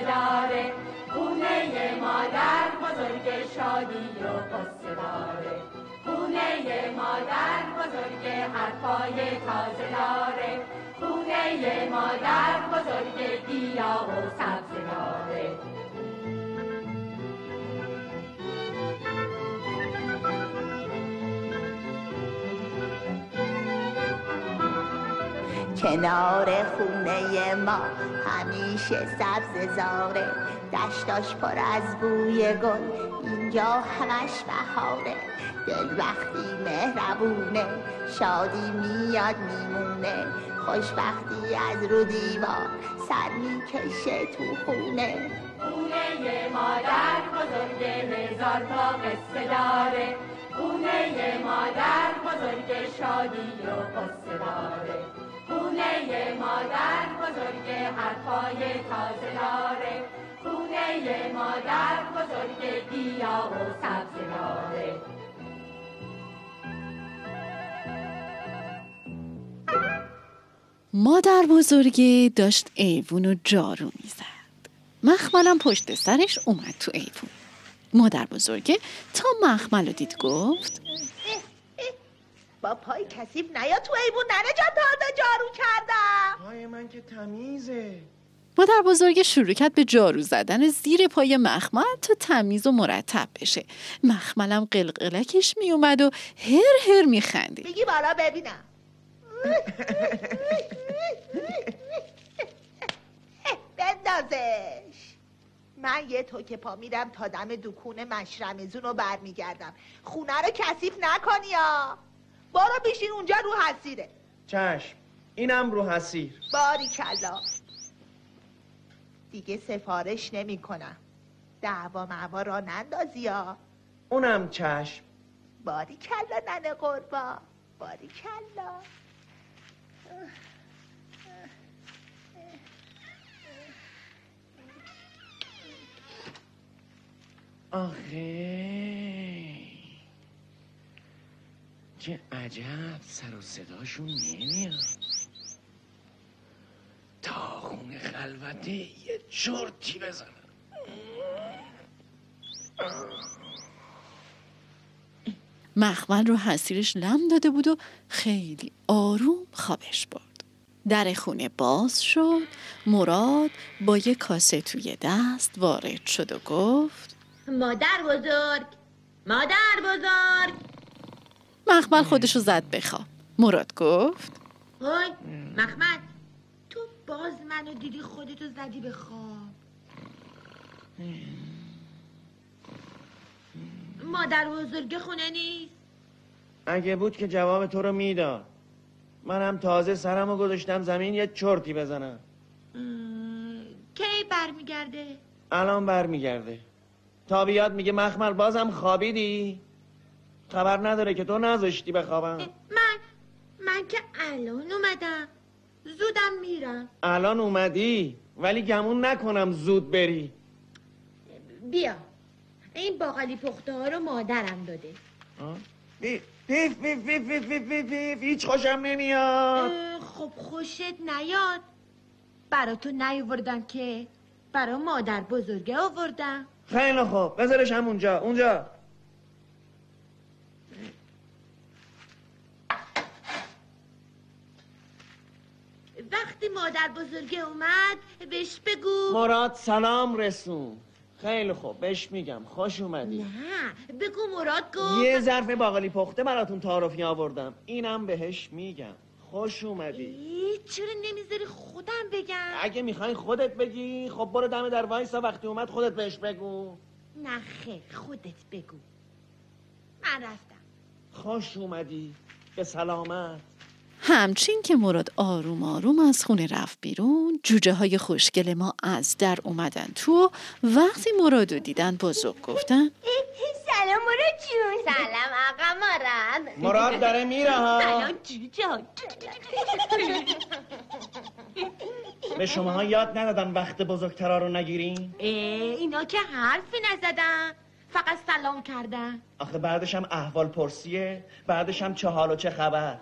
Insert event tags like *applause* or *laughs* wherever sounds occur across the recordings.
قصه داره. خونه مادر بزرگ شادی و قصه داره. خونه مادر بزرگ حرفای تازه داره. خونه مادر بزرگ گیا و سبز کنار خونه ما همیشه سبز زاره. دشتاش پر از بوی گل اینجا همش بهاره. دل وقتی مهربونه شادی میاد میمونه. خوشبختی از رو دیوار سر می‌کشه تو خونه. خونه مادر بزرگ هزار تا قصه داره. خونه مادر بزرگ شادی و قصه داره. خونه مادر بزرگ حرفای تازه داره. خونه مادر بزرگ گیا و سبز داره. مادر بزرگه داشت ایوون و جارو می‌زد. مخملم پشت سرش اومد تو ایوون. مادر بزرگه تا مخمل رو دید گفت با پای کسیف نیا تو ایوون ننه جان تازه جارو کردم. پای من که تمیزه. مادر بزرگ شروع کرد به جارو زدن زیر پای مخمل تا تمیز و مرتب بشه. مخملم قلقلکش میومد و هر هر میخندید. بگی بالا ببینم. بندازش. من یه تو که پا میرم تا دم دکون مشرمزون رو برمیگردم. خونه رو کثیف نکنی یا برو بیشین اونجا رو حسیره. چشم اینم رو حسیر. باری کلا. دیگه سفارش نمی کنم. دعوا معوا را نندازی یا اونم چشم. باری کلا ننه قربا. باری کلا. آخه. چه عجب سر و صداشون نمیاد. تا خونه خلوته یه چرتی بزنن. مخمل رو حسیرش لم داده بود و خیلی آروم خوابش برد. در خونه باز شد مراد با یه کاسه توی دست وارد شد و گفت مادر بزرگ مادر بزرگ! مخمل خودش رو زد بخواب. مراد گفت های مخمد تو باز منو دیدی خودتو زدی به خواب. مادر بزرگ خونه نیست؟ اگه بود که جواب تو رو می‌داد. منم تازه سرمو گذاشتم زمین یه چرتی بزنم. کی برمیگرده؟ الان برمیگرده. تا بیاد میگه مخمل بازم خوابیدی؟ خبر نداره که تو نذاشتی بخوابم. من من که الان اومدم. زودم میرم. الان اومدی؟ ولی گمون نکنم زود بری. بیا. این باقلی پخته ها رو مادرم داده. بیف بیف بیف بیف بیف بیف بیف هیچ خوشم نمیاد. خب خوشت نیاد. برا تو نیاوردم که برا مادر بزرگه آوردم. خیلی خوب. بذارش همونجا اونجا. وقتی مادر بزرگه اومد بهش بگو. مراد سلام رسون. خیلی خوب بهش میگم. خوش اومدی. نه بگو مراد گفت. یه ظرف باقالی پخته براتون تعارفی آوردم. اینم بهش میگم. خوش اومدی. چرا نمی‌ذاری خودم بگم؟ اگه می‌خوای خودت بگی خب برو دم در وایسا. وقتی اومد خودت بهش بگو. نه خیر خودت بگو. من رفتم. خوش اومدی. به سلامت. همچین که مراد آروم آروم از خونه رفت بیرون جوجه های خوشگل ما از در اومدن تو وقتی مراد رو دیدن بزرگ گفتن سلام مراد جون. سلام آقا مراد. مراد داره میره ها. سلام جوجه. ها. به شما یاد ندادن وقت بزرگترا رو نگیرین. اینا که حرفی نزدن. فقط سلام کردن. آخه بعدش هم احوال پرسیه بعدش هم چه حال و چه خبر.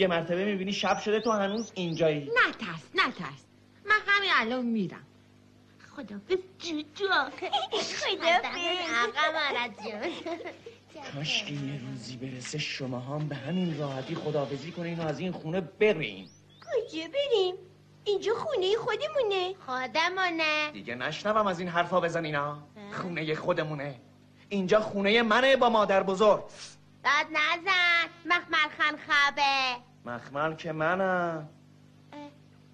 یه مرتبه می‌بینی شب شده تو هنوز اینجایی. نترس نترس من همین الان میرم. خدافز جوجو خدافز آقا مارد جون کاش که یه روزی برسه شما هم به همین راحتی خدافزی کنین و از این خونه برین. کجا بریم؟ اینجا خونه خودمونه. خودمونه. دیگه نشنوم از این حرفا بزنینا. خونه خودمونه. اینجا خونه منه با مادر بزرگ. داد نزن. مخمل خان خوابه. مخمل که منم.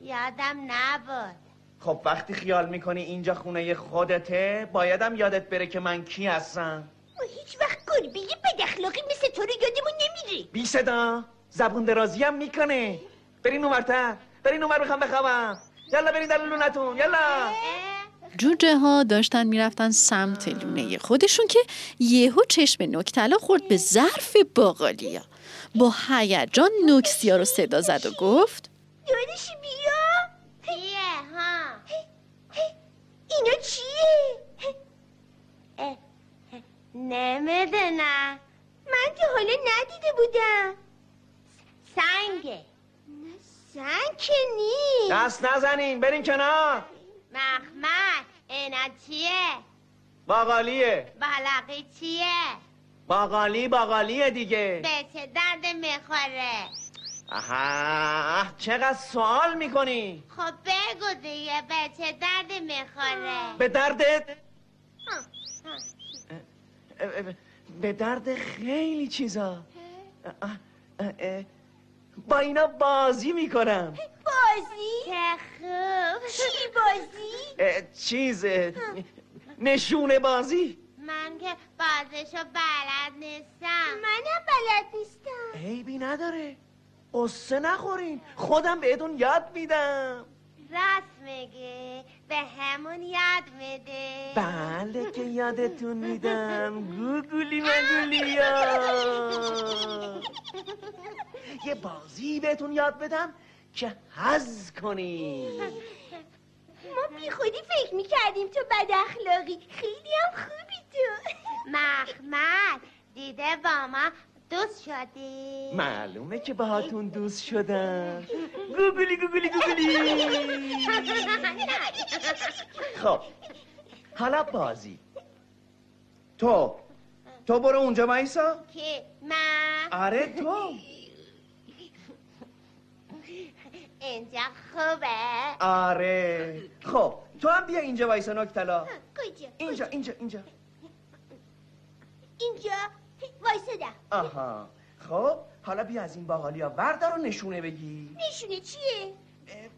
یادم نبود. خب وقتی خیال می‌کنی اینجا خونه خودته بایدم یادت بره که من کی هستم. ما هیچ وقت گربه بد اخلاقی مثل تو رو یادمون نمیره. بی صدا زبون درازی هم می‌کنه. برین اونورتر برین اونور می‌خوام بخوابم. یلا برین در لونتون یلا. جوجه ها داشتن می‌رفتن سمت لونه خودشون که یهو چشم نکتلا خورد به ظرف باقالیا. با هیجان نکسیا رو صدا زد و گفت یادش بیا؟ چیه ها. اینا چیه؟ نمی‌دونم من که حالا ندیده بودم. سنگه. سنگ که نیست. دست نزنین برین کنار. مخمل اینا چیه؟ باقالیه. بالاقی چیه؟ باقالی باقالیه دیگه. به چه درد می‌خوره؟ آها چقدر سوال می‌کنی؟ خب بگو دیگه به چه درد می‌خوره؟ به دردت به درد خیلی چیزا. اه، اه، اه. با اینا بازی می‌کنم. بازی؟ چه خوب. چی بازی؟ چیز اه، نشونه بازی. من که بازشو بلد نیستم. منم بلد نیستم. عیبی نداره. قصه نخورین. خودم بهتون یاد میدم. راست میگی. به همون یاد میدی. بله که یادتون میدم. گوگولی مگولی *laughs* یه بازی بهتون یاد بدم که حز کنین. ما بی خودی فکر می‌کردیم تو بد اخلاقی خیلی هم خوبی مخمل دیده با ما دوست شدی؟ معلومه که باهاتون دوست شدم. گوگولی گوگولی گوگولی. خب حالا بازی. تو تو برو اونجا وایسا که من. آره تو. اینجا خوبه. آره. خب تو هم بیا اینجا وایسا نکتلا کجا؟ اینجا اینجا اینجا. اینجا. وایسادم آها. خب حالا بیا از این باقالی ها وردار و نشونه بگی. نشونه چیه؟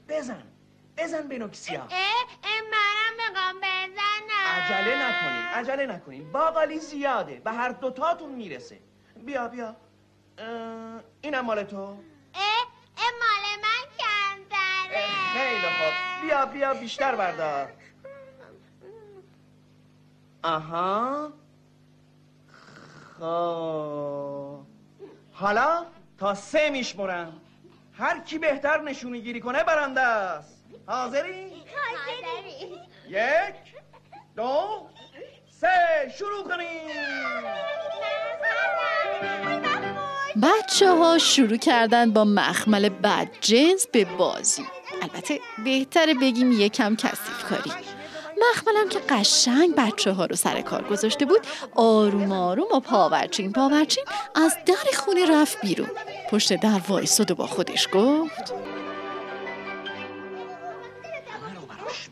بزن. بزن به نکسیا اه منم می‌خوام بزنم. عجله نکنین عجله نکنین. باقالی زیاده. به هر دوتاتون می‌رسه. بیا بیا. اینم مال تو؟ اه اه مال من کمتره خیلی خوب. بیا بیا بیشتر بردار *laughs* آها. خب. حالا تا سه میشمرم هر کی بهتر نشونه گیری کنه برنده است. حاضری؟ حاضری. یک دو سه. شروع کنیم. بچه ها شروع کردن با مخمل بد جنس به بازی. البته بهتره بگیم یکم کسیف کاری مخملم که قشنگ بچه ها رو سر کار گذاشته بود. آروم آروم و پاورچین پاورچین از در خونه رفت بیرون. پشت در وایساد و با خودش گفت. براش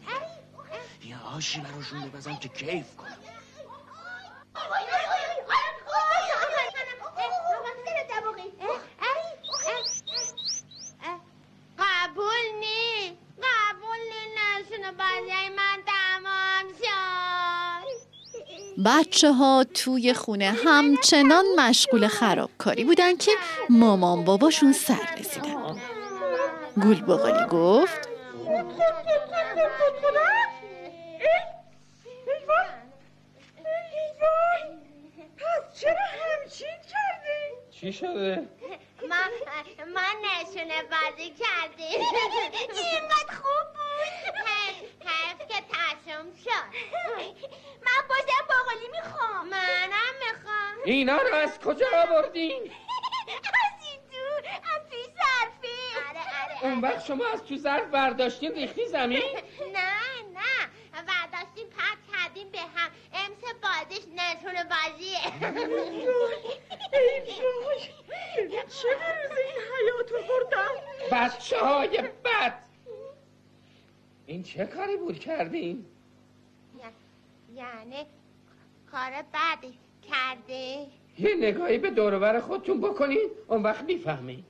یه آشی براشون بپزم که کیف کنم. بچه ها توی خونه همچنان مشغول خرابکاری بودن که مامان باباشون سر رسیدن گول بغالی گفت پس چرا همچین کردی؟ چی شده؟ من من نشونه بازی کردیم اینقدر خوب شمشاد. من بازم باقالی می‌خوام. منم می‌خوام. اینا رو از کجا آوردین؟ از این دور از توی ظرفی آره،, آره آره اون وقت شما از تو ظرف برداشتین ریختی زمین؟ نه نه. برداشتیم پرد کردیم به هم. امس بازش نتونه بازیه. چه روز این رو بردم؟ بچه های بد. این چه کاری بود کردین؟ یعنی کار بدی کرده. یه نگاهی به دورور خودتون بکنین اون وقت می‌فهمین.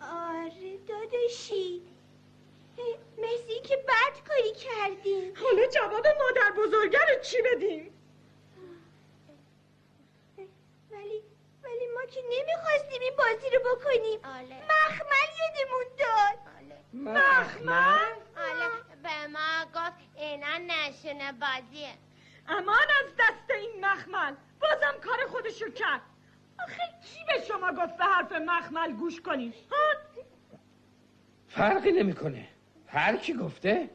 آره داداشی. مثل که بد کاری کردیم. حالا جواب مادر بزرگه رو چی بدیم؟ ولی ولی ما که نمی‌خواستیم این بازی رو بکنیم. مخمل یادمون داد. مخمل؟ آله به ما گفت اینا نشونه بازیه امان از دست این مخمل. بازم کار خودشو کرد. آخه کی به شما گفت به حرف مخمل گوش کنین ها؟ فرقی نمی‌کنه. هر کی گفته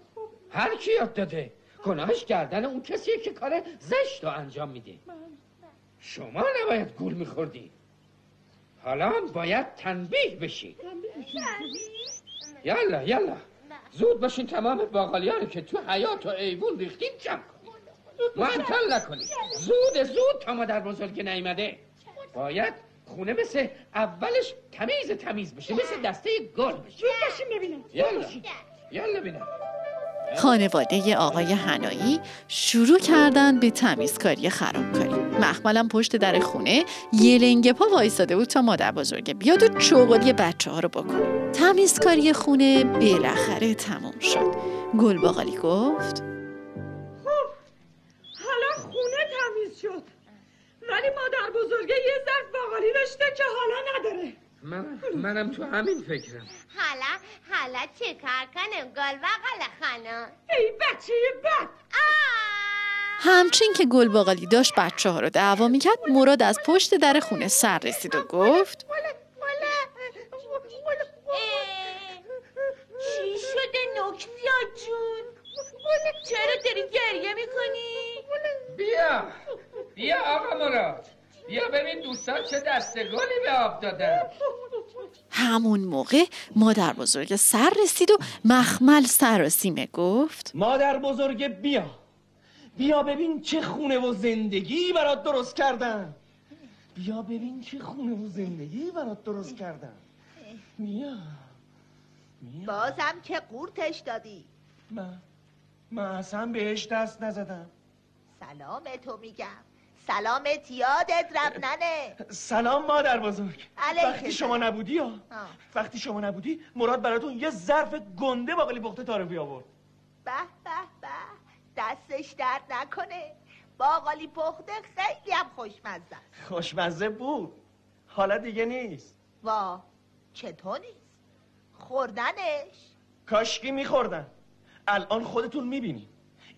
هر کی یاد داده. گناهش کردن اون کسیه که کار زشت رو انجام میده. شما نباید گول میخوردی. حالا باید تنبیه بشی. یالا یالا. زود باشین تمام باقالی رو که تو حیات و ایوون ریختین جمع کنین معطل نکنین. زود زود تا مادر بزرگ نیمده باید خونه مثل اولش تمیز تمیز بشه مثل دسته گل بشه. باشیم ببینم. یالا. یالا بینم خانواده آقای هنایی شروع کردن به تمیزکاری خرابکاری. مخملم پشت در خونه یه لنگ پا وایساده بود تا مادر بزرگه بیاد و چوغالی بچه ها رو بکنه. تمیزکاری خونه بالاخره تموم شد. گل باقالی گفت خب حالا خونه تمیز شد. ولی مادر بزرگه یه ظرف باقالی داشته که حالا نداره. من منم تو همین فکرم. حالا حالا چه کار کنیم گل بغل خانم. ای بچه بد. همچین که گل باقالی داشت بچه ها رو دعوا می‌کرد مراد از پشت در خونه سر رسید و گفت چی شده نکتیا جون چرا داری گریه می‌کنی؟ بیا. بیا آقا مراد بیا ببین دوستان چه دستگلی به آب دادن. همون موقع مادر بزرگ سر رسید و مخمل سر و سیمه گفت. مادر بزرگ بیا. بیا ببین چه خونه و زندگی برات درست کردم بیا ببین چه خونه و زندگی برات درست کردم بیا. بیا. بازم که قورتش دادی. من من اصلا بهش دست نزدم. سلام تو میگم. سلامت یادت رفت ننه سلام مادر بزرگ. وقتی شما نبودی آه. وقتی شما نبودی مراد براتون یه ظرف گنده باقلی پخته تاره بیاورد. به به به. دستش درد نکنه. باقالی پخته خیلی هم خوشمزه است. خوشمزه بود. حالا دیگه نیست. وا چطور نیست؟ خوردنش؟ کاشکی میخوردن. الان خودتون می‌بینین.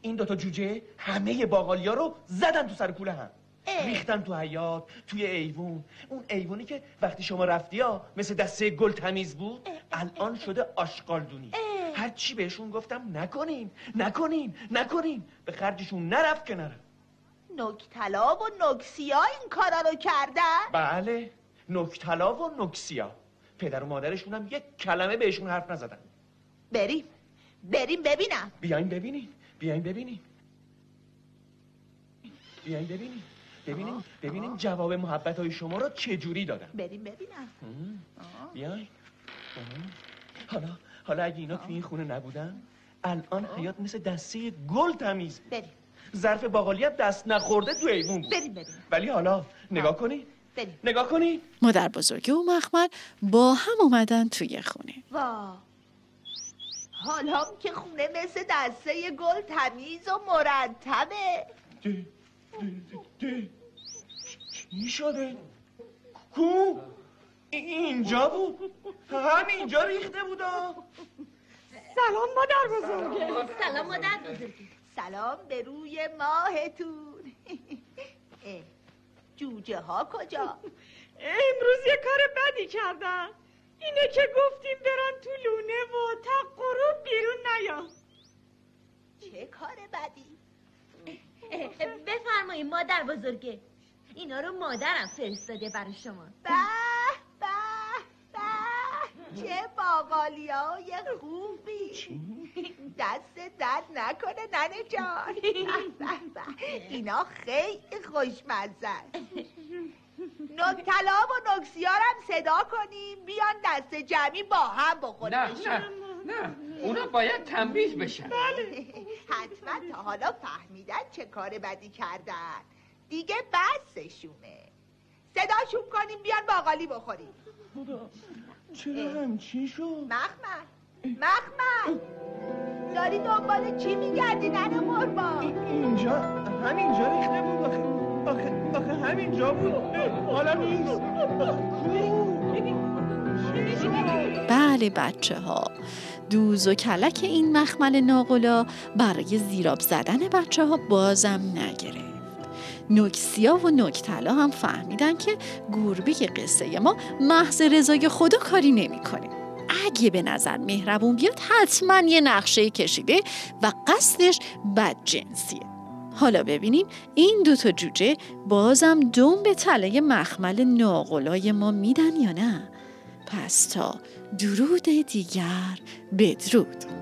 این دوتا جوجه همه باقالیا رو زدن تو سر کوله هم. اه. ریختن تو حیات توی ایوون. اون ایوونی که وقتی شما رفتی ها مثل دسته گل تمیز بود الان شده آشغالدونی. هر چی بهشون گفتم نکنین نکنین نکنین. به خرجشون نرفت که نرفت نکتلا و نکسیا این کارا رو کردن؟ بله. نکتلا و نکسیا. پدر و مادرشون هم یک کلمه بهشون حرف نزدن. بریم. بریم ببینم. بیاین ببینین بیاین ببینین بیاین ببینین ببینین ببینین جواب محبت های شما رو چه جوری دادن. بریم ببینم. بیاین. حالا حالا اگه اینا توی این خونه نبودن الان حیات مثل دسته گل تمیز بود. بریم. ظرف باقالی هم دست نخورده تو ایوون بود. بریم بریم. ولی حالا نگاه کنی. بریم. نگاه کنی. مادر بزرگ و مخمل با هم اومدن توی خونه. وا حالا که خونه مثل دسته گل تمیز و مرتبه. ده ده ده چی شده؟ کو؟ اینجا بود. همینجا ریخته بودا سلام مادر بزرگه سلام مادر بزرگی سلام به روی ماهتون. اه، جوجه ها کجا؟ امروز یه کار بدی کردن اینه که گفتیم برن تو لونه و تا غروب بیرون نیان چه کار بدی؟ بفرمایید مادر بزرگه. اینا رو مادرم فرستاده برای شما. به به به. چه باقالی های خوبی دست درد نکنه ننه جان. *laughs* اینا خیلی خوشمزه. نکتلا و نکسیارم صدا کنیم. بیان دست جمعی با هم بخوریم. نه نه نه. اونا باید تنبیه بشن. حتما تا حالا فهمیدن چه کار بدی کردن. دیگه بسشونه صداشون کنیم بیان باقالی بخوریم. خدا چرا همچین شد؟ مخمل مخمل. داری دنبال چی میگردی ننه قربان؟ اینجا همینجا ریخته بود آخه آخه آخه همینجا بود. حالا بله بچه ها دوز و کلک این مخمل ناقلا برای زیراب زدن بچه ها بازم نگرفت. نکسیا و نکتلا هم فهمیدن که گربه قصه ما محض رضای خدا کاری نمی‌کنه. اگه به نظر مهربون بیاد حتما یه نقشه کشیده و قصدش بدجنسیه. حالا ببینیم این دوتا جوجه بازم دوم به تله مخمل ناقلای ما میدن یا نه؟ پس تا درود دیگر بدرود.